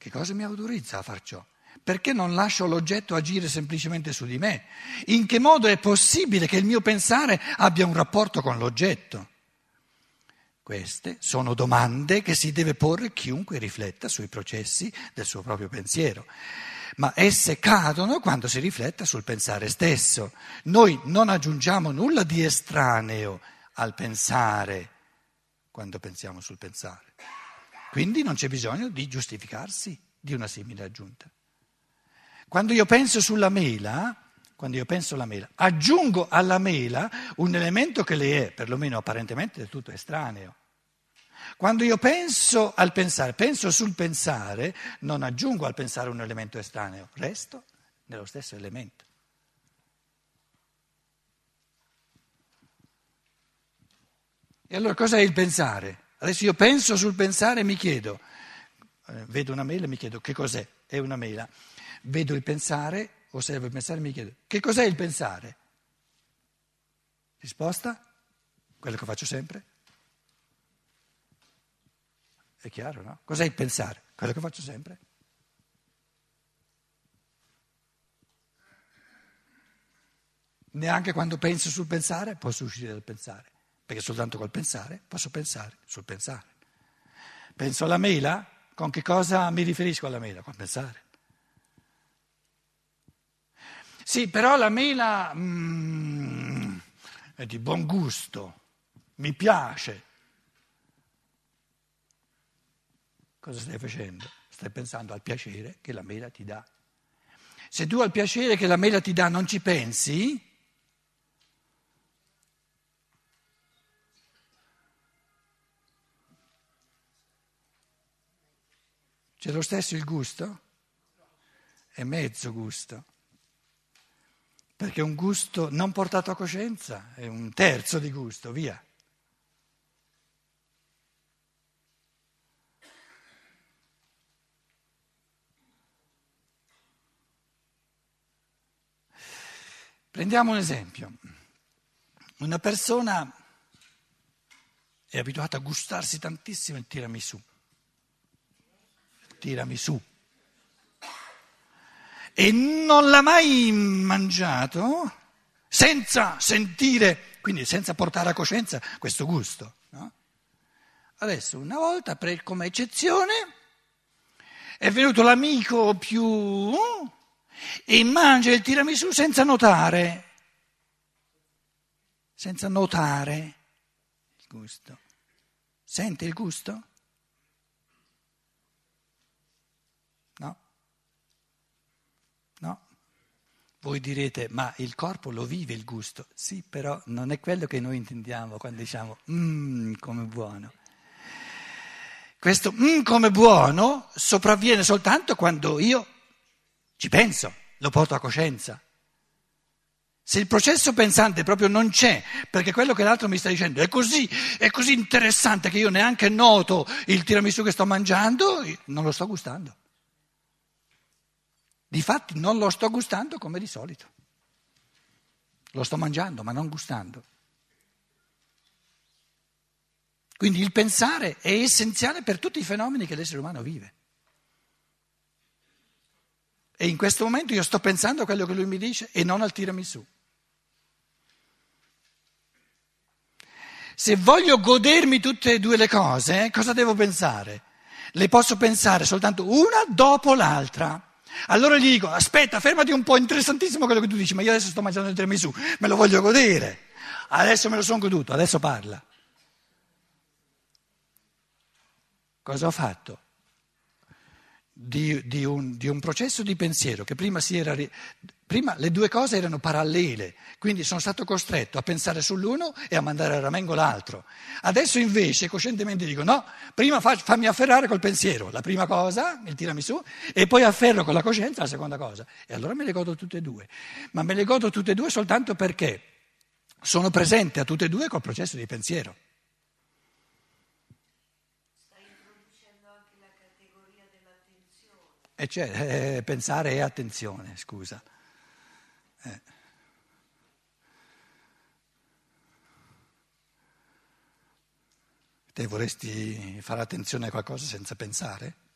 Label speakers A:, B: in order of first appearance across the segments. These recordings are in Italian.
A: Che cosa mi autorizza a far ciò? Perché non lascio l'oggetto agire semplicemente su di me? In che modo è possibile che il mio pensare abbia un rapporto con l'oggetto? Queste sono domande che si deve porre chiunque rifletta sui processi del suo proprio pensiero, ma esse cadono quando si rifletta sul pensare stesso. Noi non aggiungiamo nulla di estraneo al pensare quando pensiamo sul pensare. Quindi non c'è bisogno di giustificarsi di una simile aggiunta. Quando io penso sulla mela, quando io penso alla mela, aggiungo alla mela un elemento che le è, perlomeno apparentemente, del tutto estraneo. Quando io penso al pensare, penso sul pensare, non aggiungo al pensare un elemento estraneo, resto nello stesso elemento. E allora cos'è il pensare? Adesso io penso sul pensare e mi chiedo, eh, vedo una mela e mi chiedo che cos'è? È una mela. Vedo il pensare, osservo il pensare e mi chiedo che cos'è il pensare? Risposta? Quello che faccio sempre. È chiaro, no? Cos'è il pensare? Quello che faccio sempre. Neanche quando penso sul pensare posso uscire dal pensare, perché soltanto col pensare posso pensare sul pensare. Penso alla mela, con che cosa mi riferisco alla mela? Col pensare. Sì, però la mela mm, è di buon gusto, mi piace, Cosa stai facendo? Stai pensando al piacere che la mela ti dà. Se tu al piacere che la mela ti dà non ci pensi, c'è lo stesso il gusto? È mezzo gusto. Perché un gusto non portato a coscienza è un terzo di gusto, via. Prendiamo un esempio. Una persona è abituata a gustarsi tantissimo il tiramisù. Il tiramisù. E non l'ha mai mangiato senza sentire, quindi senza portare a coscienza questo gusto. No? Adesso, una volta, come eccezione, è venuto l'amico più e mangia il tiramisù senza notare, senza notare il gusto. Sente il gusto? No? No? Voi direte, ma il corpo lo vive il gusto? Sì, però non è quello che noi intendiamo quando diciamo, mmm, come buono. Questo mmm, come buono sopravviene soltanto quando io ci penso, lo porto a coscienza. Se il processo pensante proprio non c'è, perché quello che l'altro mi sta dicendo è così, è così interessante che io neanche noto il tiramisù che sto mangiando, non lo sto gustando. Difatti non lo sto gustando come di solito. Lo sto mangiando, ma non gustando. Quindi il pensare è essenziale per tutti i fenomeni che l'essere umano vive. E in questo momento io sto pensando a quello che lui mi dice e non al tiramisù. Se voglio godermi tutte e due le cose, cosa devo pensare? Le posso pensare soltanto una dopo l'altra. Allora gli dico, aspetta, fermati un po', interessantissimo quello che tu dici, ma io adesso sto mangiando il tiramisù, me lo voglio godere. Adesso me lo sono goduto, adesso parla. Cosa ho fatto? Di, di, un, di, un, processo di pensiero che prima, era, prima, le due cose erano parallele, quindi sono stato costretto a pensare sull'uno e a mandare a ramengo l'altro. Adesso invece coscientemente dico no, prima fa, fammi afferrare col pensiero, la prima cosa, il tirami su, e poi afferro con la coscienza la seconda cosa. E allora me le godo tutte e due, ma me le godo tutte e due soltanto perché sono presente a tutte e due col processo di pensiero. E cioè, eh, pensare e attenzione, scusa. Eh. Te vorresti fare attenzione a qualcosa senza pensare?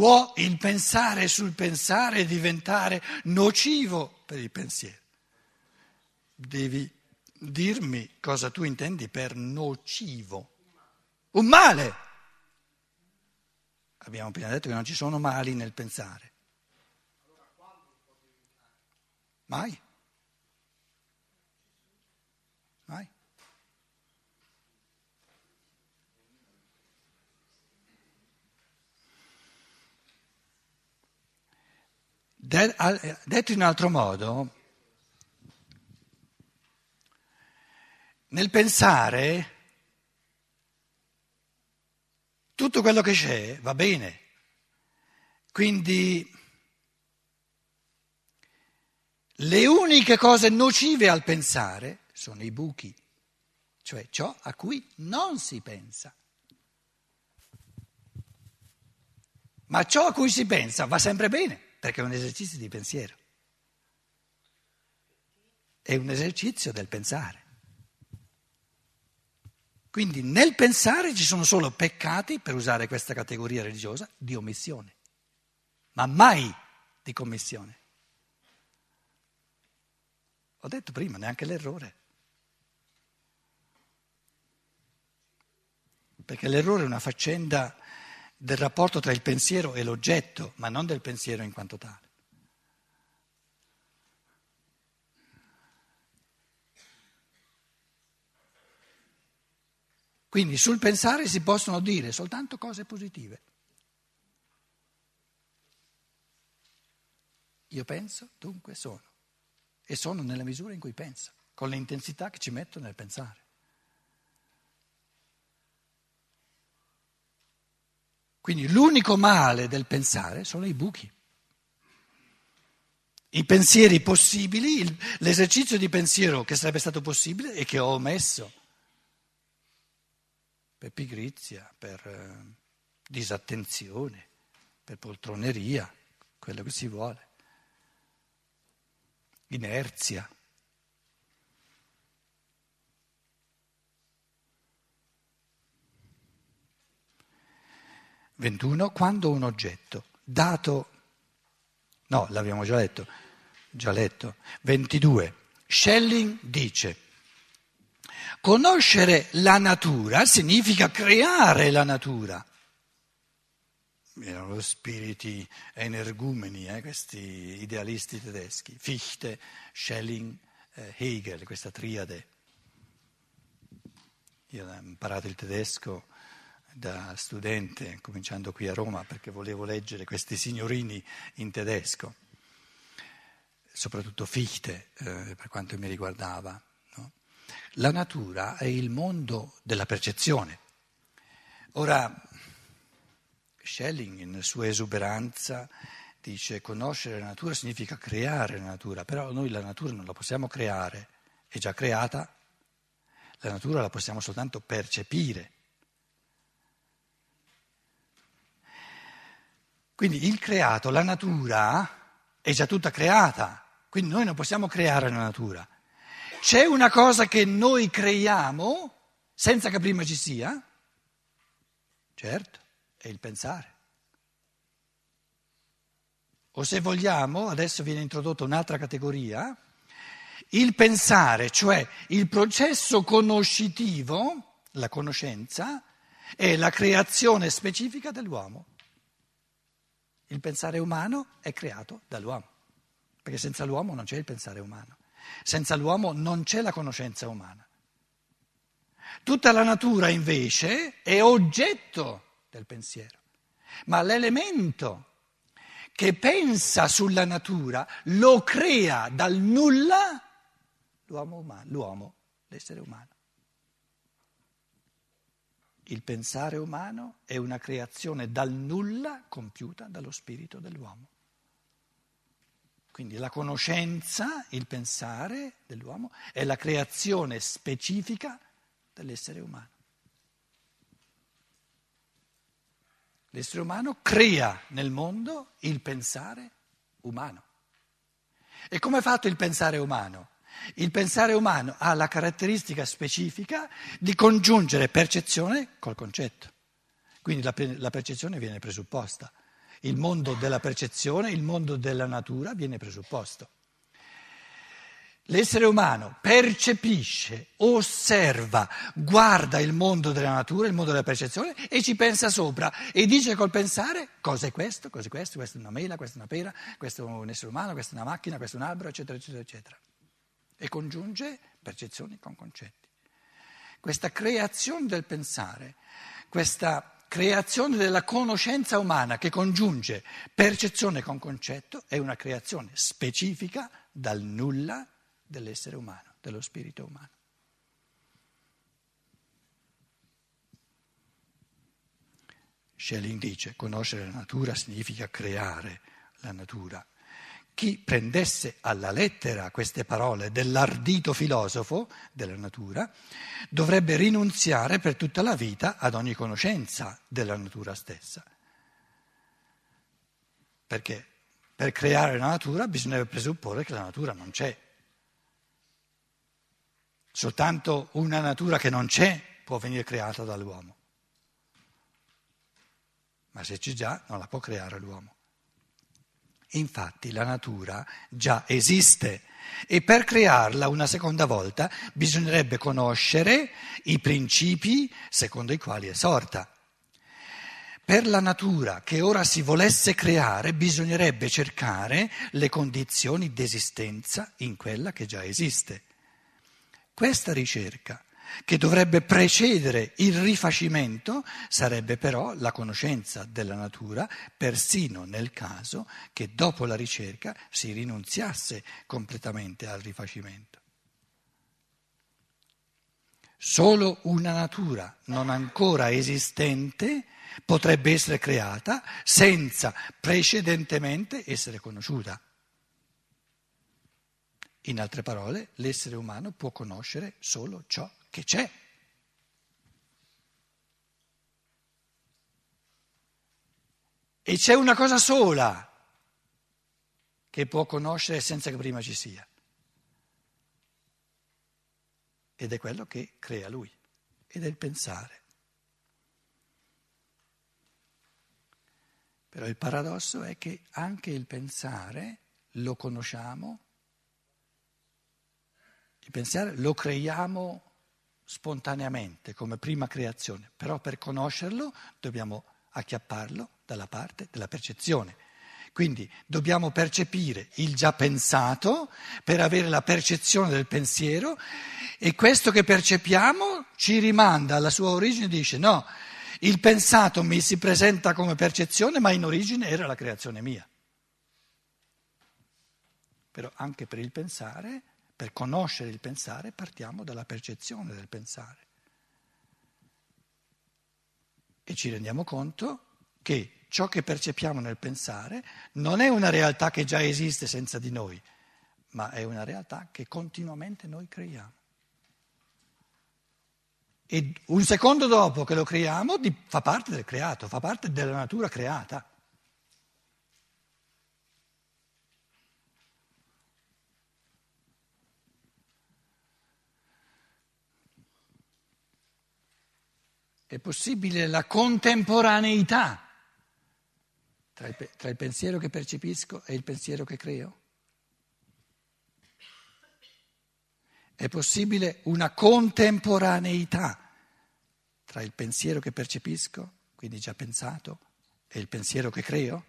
A: Può il pensare sul pensare diventare nocivo per il pensiero? Devi dirmi cosa tu intendi per nocivo. Un male. Abbiamo appena detto che non ci sono mali nel pensare. Mai. Detto in altro modo, nel pensare tutto quello che c'è va bene. Quindi le uniche cose nocive al pensare sono i buchi, cioè ciò a cui non si pensa. Ma ciò a cui si pensa va sempre bene, perché è un esercizio di pensiero. È un esercizio del pensare. Quindi nel pensare ci sono solo peccati, per usare questa categoria religiosa, di omissione, ma mai di commissione. Ho detto prima, neanche l'errore. Perché l'errore è una faccenda del rapporto tra il pensiero e l'oggetto, ma non del pensiero in quanto tale. Quindi sul pensare si possono dire soltanto cose positive. Io penso, dunque sono. E sono nella misura in cui penso, con l'intensità che ci metto nel pensare. Quindi l'unico male del pensare sono i buchi. I pensieri possibili, l'esercizio di pensiero che sarebbe stato possibile e che ho omesso per pigrizia, per eh, disattenzione, per poltroneria, quello che si vuole, inerzia. Ventuno, quando un oggetto dato, no, l'abbiamo già letto, già letto. 22, Schelling dice Conoscere la natura significa creare la natura. Erano spiriti energumeni, eh, questi idealisti tedeschi, Fichte, Schelling, eh, Hegel, questa triade. Io ho imparato il tedesco da studente, cominciando qui a Roma, perché volevo leggere questi signorini in tedesco, soprattutto Fichte, eh, per quanto mi riguardava. La natura è il mondo della percezione. Ora, Schelling, nella sua esuberanza, dice conoscere la natura significa creare la natura, però noi la natura non la possiamo creare, è già creata, la natura la possiamo soltanto percepire. Quindi il creato, la natura, è già tutta creata, quindi noi non possiamo creare la natura. C'è una cosa che noi creiamo senza che prima ci sia? Certo, è il pensare. O se vogliamo, adesso viene introdotta un'altra categoria, il pensare, cioè il processo conoscitivo, la conoscenza, è la creazione specifica dell'uomo. Il pensare umano è creato dall'uomo, perché senza l'uomo non c'è il pensare umano. Senza l'uomo non c'è la conoscenza umana. Tutta la natura invece è oggetto del pensiero, ma l'elemento che pensa sulla natura lo crea dal nulla l'uomo, umano, l'uomo l'essere umano. Il pensare umano è una creazione dal nulla compiuta dallo spirito dell'uomo. Quindi la conoscenza, il pensare dell'uomo è la creazione specifica dell'essere umano. L'essere umano crea nel mondo il pensare umano. E come è fatto il pensare umano? Il pensare umano ha la caratteristica specifica di congiungere percezione col concetto. Quindi la, la percezione viene presupposta. il mondo della percezione, il mondo della natura viene presupposto. L'essere umano percepisce, osserva, guarda il mondo della natura, il mondo della percezione e ci pensa sopra e dice col pensare cosa è questo, cosa è questo, questa è una mela, questa è una pera, questo è un essere umano, questa è una macchina, questo è un albero, eccetera, eccetera, eccetera. E congiunge percezioni con concetti. Questa creazione del pensare, questa creazione della conoscenza umana che congiunge percezione con concetto è una creazione specifica dal nulla dell'essere umano, dello spirito umano. Schelling dice, conoscere la natura significa creare la natura. Chi prendesse alla lettera queste parole dell'ardito filosofo della natura dovrebbe rinunziare per tutta la vita ad ogni conoscenza della natura stessa. Perché per creare la natura bisogna presupporre che la natura non c'è. Soltanto una natura che non c'è può venire creata dall'uomo. Ma se c'è già, non la può creare l'uomo. Infatti la natura già esiste e per crearla una seconda volta bisognerebbe conoscere i principi secondo i quali è sorta. Per la natura che ora si volesse creare bisognerebbe cercare le condizioni di esistenza in quella che già esiste. Questa ricerca, che dovrebbe precedere il rifacimento, sarebbe però la conoscenza della natura, persino nel caso che dopo la ricerca si rinunziasse completamente al rifacimento. Solo una natura non ancora esistente potrebbe essere creata senza precedentemente essere conosciuta. In altre parole, l'essere umano può conoscere solo ciò che c'è. E c'è una cosa sola che può conoscere senza che prima ci sia. Ed è quello che crea lui, ed è il pensare. Però il paradosso è che anche il pensare lo conosciamo il pensiero lo creiamo spontaneamente come prima creazione, però per conoscerlo dobbiamo acchiapparlo dalla parte della percezione. Quindi dobbiamo percepire il già pensato per avere la percezione del pensiero e questo che percepiamo ci rimanda alla sua origine e dice no, il pensato mi si presenta come percezione ma in origine era la creazione mia. Però anche per il pensare per conoscere il pensare partiamo dalla percezione del pensare. E ci rendiamo conto che ciò che percepiamo nel pensare non è una realtà che già esiste senza di noi, ma è una realtà che continuamente noi creiamo. E un secondo dopo che lo creiamo fa parte del creato, fa parte della natura creata. È possibile la contemporaneità tra il, tra il pensiero che percepisco e il pensiero che creo? È possibile una contemporaneità tra il pensiero che percepisco, quindi già pensato, e il pensiero che creo?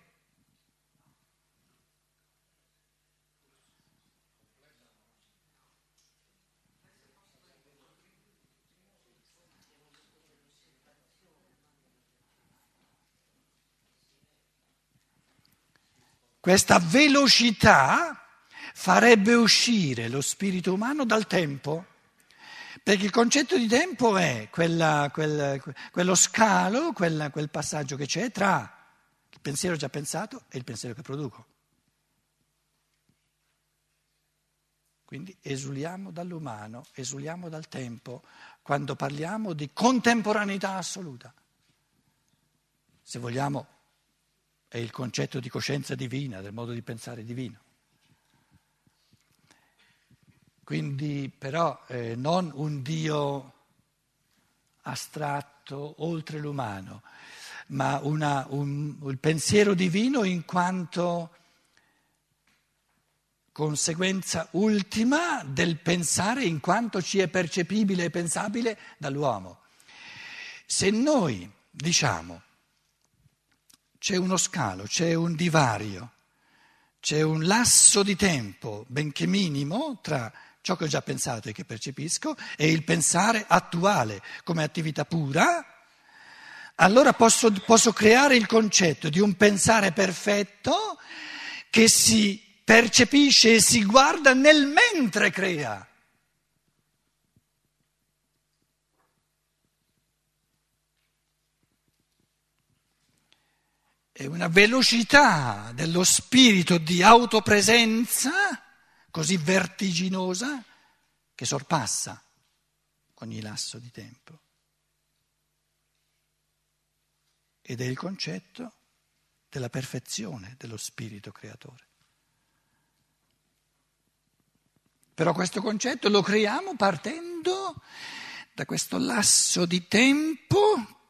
A: Questa velocità farebbe uscire lo spirito umano dal tempo, perché il concetto di tempo è quella, quel, quello scalo, quella, quel passaggio che c'è tra il pensiero già pensato e il pensiero che produco. Quindi esuliamo dall'umano, esuliamo dal tempo, quando parliamo di contemporaneità assoluta. Se vogliamo è il concetto di coscienza divina, del modo di pensare divino. Quindi però eh, non un Dio astratto oltre l'umano, ma una, un, il pensiero divino in quanto conseguenza ultima del pensare in quanto ci è percepibile e pensabile dall'uomo. Se noi diciamo c'è uno scalo, c'è un divario, c'è un lasso di tempo, benché minimo, tra ciò che ho già pensato e che percepisco e il pensare attuale come attività pura, allora posso, posso creare il concetto di un pensare perfetto che si percepisce e si guarda nel mentre crea. È una velocità dello spirito di autopresenza così vertiginosa che sorpassa ogni lasso di tempo. Ed è il concetto della perfezione dello spirito creatore. Però questo concetto lo creiamo partendo da questo lasso di tempo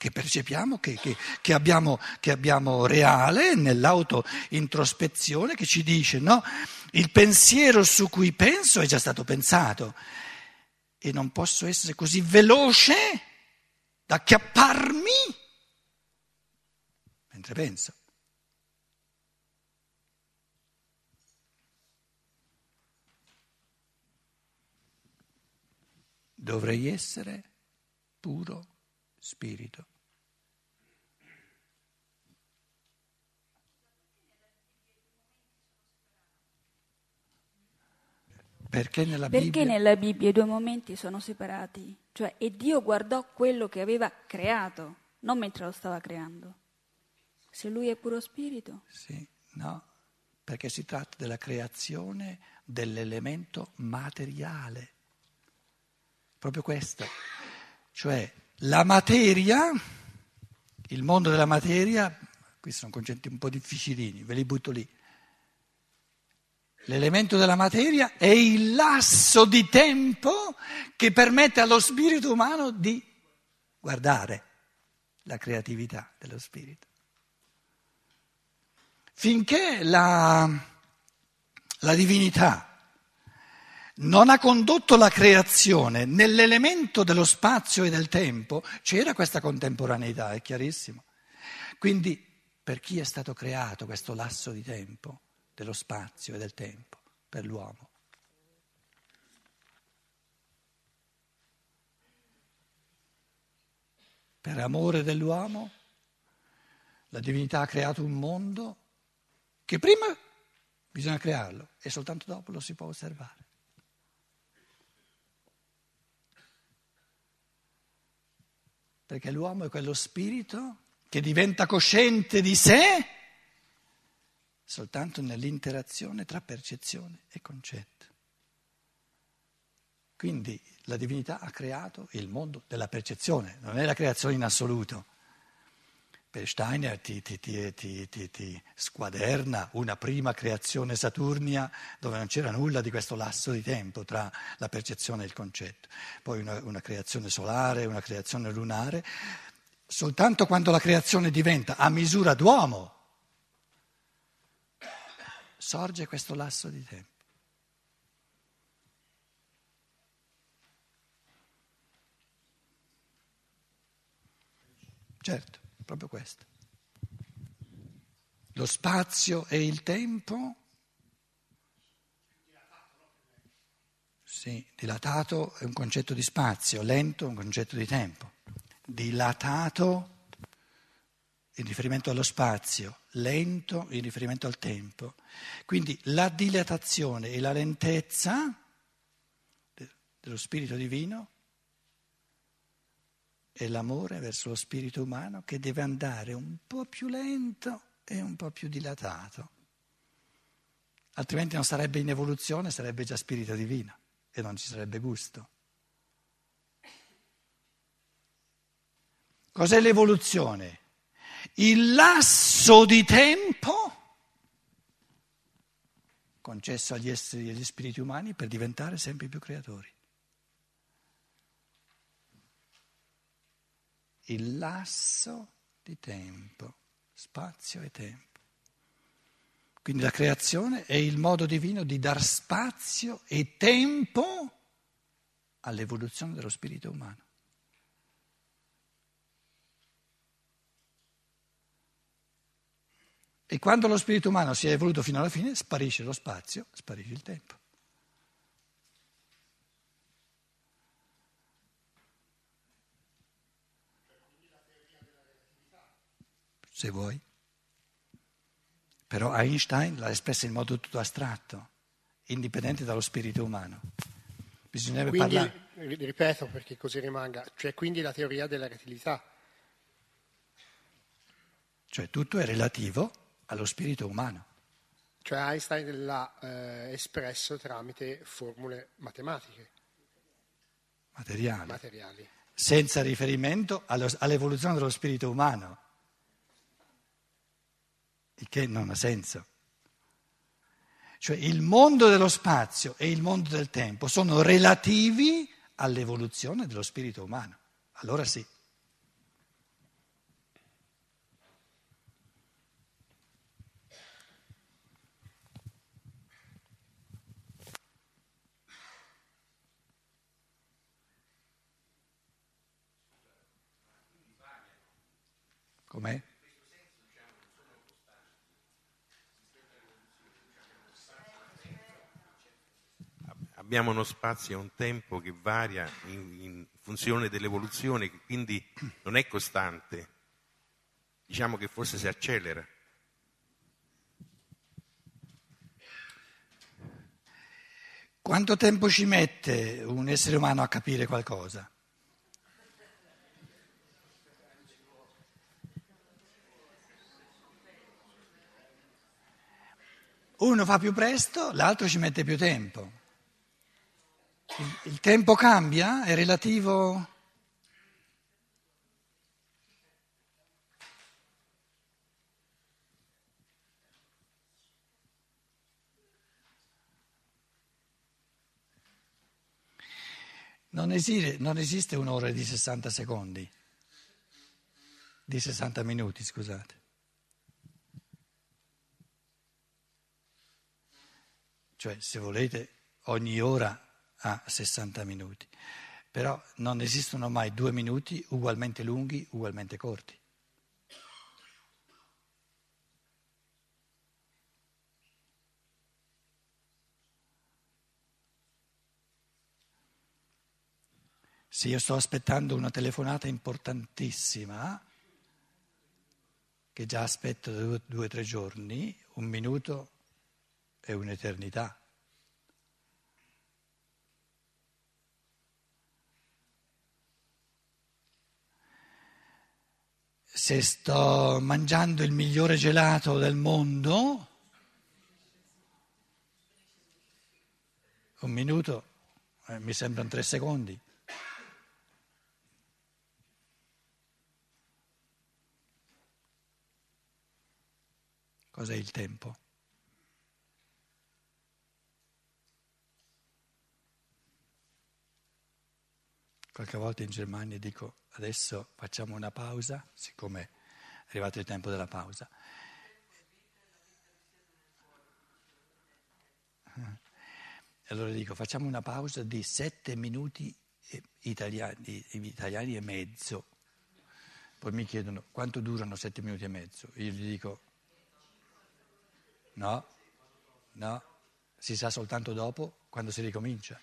A: che percepiamo, che, che, che, abbiamo, che abbiamo reale nell'auto-introspezione che ci dice no, il pensiero su cui penso è già stato pensato e non posso essere così veloce da acchiapparmi mentre penso. dovrei essere puro spirito. Perché nella,
B: Perché nella Bibbia i due momenti sono separati? Cioè, e Dio guardò quello che aveva creato, non mentre lo stava creando. Se lui è puro spirito?
A: Sì, no, perché si tratta della creazione dell'elemento materiale proprio questo, cioè la materia, il mondo della materia, questi sono concetti un po' difficilini, ve li butto lì. L'elemento della materia è il lasso di tempo che permette allo spirito umano di guardare la creatività dello spirito. Finché la, la divinità non ha condotto la creazione nell'elemento dello spazio e del tempo, c'era questa contemporaneità, è chiarissimo. Quindi per chi è stato creato questo lasso di tempo, dello spazio e del tempo, per l'uomo? Per amore dell'uomo, la divinità ha creato un mondo che prima bisogna crearlo e soltanto dopo lo si può osservare. perché l'uomo è quello spirito che diventa cosciente di sé soltanto nell'interazione tra percezione e concetto. Quindi la divinità ha creato il mondo della percezione, non è la creazione in assoluto. Per Steiner ti, ti, ti, ti, squaderna una prima creazione saturnia dove non c'era nulla di questo lasso di tempo tra la percezione e il concetto, poi una, una creazione solare, una creazione lunare, soltanto quando la creazione diventa a misura d'uomo sorge questo lasso di tempo. Certo proprio questo. Lo spazio e il tempo. Sì, dilatato è un concetto di spazio, lento è un concetto di tempo. Dilatato in riferimento allo spazio, lento in riferimento al tempo. Quindi la dilatazione e la lentezza dello spirito divino è l'amore verso lo spirito umano che deve andare un po' più lento e un po' più dilatato. Altrimenti non sarebbe in evoluzione, sarebbe già spirito divino e non ci sarebbe gusto. Cos'è l'evoluzione? Il lasso di tempo concesso agli esseri e agli spiriti umani per diventare sempre più creatori. il lasso di tempo, spazio e tempo. Quindi la creazione è il modo divino di dar spazio e tempo all'evoluzione dello spirito umano. E quando lo spirito umano si è evoluto fino alla fine, sparisce lo spazio, sparisce il tempo. Se vuoi. Però Einstein l'ha espressa in modo tutto astratto, indipendente dallo spirito umano.
C: Bisognerebbe quindi, parlare. Ripeto perché così rimanga, cioè quindi la teoria della relatività.
A: Cioè tutto è relativo allo spirito umano.
C: Cioè Einstein l'ha eh, espresso tramite formule matematiche.
A: Materiali.
C: Materiali.
A: Senza riferimento allo, all'evoluzione dello spirito umano. Il che non ha senso. Cioè il mondo dello spazio e il mondo del tempo sono relativi all'evoluzione dello spirito umano. Allora sì. Com'è?
D: Abbiamo uno spazio e un tempo che varia in, in funzione dell'evoluzione, che quindi non è costante. Diciamo che forse si accelera.
A: Quanto tempo ci mette un essere umano a capire qualcosa? Uno fa più presto, l'altro ci mette più tempo. Il, il tempo cambia? È relativo? Non esiste, non esiste un'ora di 60 secondi, di 60 minuti, scusate. Cioè se volete ogni ora ha 60 minuti, però non esistono mai due minuti ugualmente lunghi, ugualmente corti. Se io sto aspettando una telefonata importantissima, che già aspetto due o tre giorni, un minuto è un'eternità. Se sto mangiando il migliore gelato del mondo, un minuto eh, mi sembrano tre secondi. Cos'è il tempo? Qualche volta in Germania dico adesso facciamo una pausa, siccome è arrivato il tempo della pausa. Allora dico facciamo una pausa di sette minuti italiani, italiani e mezzo. Poi mi chiedono quanto durano sette minuti e mezzo. Io gli dico no, no, si sa soltanto dopo quando si ricomincia.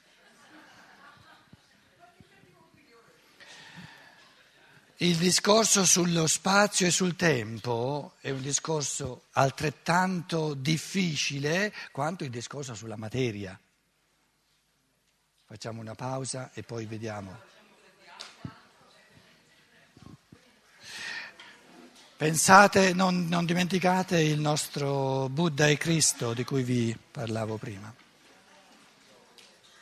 A: Il discorso sullo spazio e sul tempo è un discorso altrettanto difficile quanto il discorso sulla materia. Facciamo una pausa e poi vediamo. Pensate, non, non dimenticate il nostro Buddha e Cristo di cui vi parlavo prima.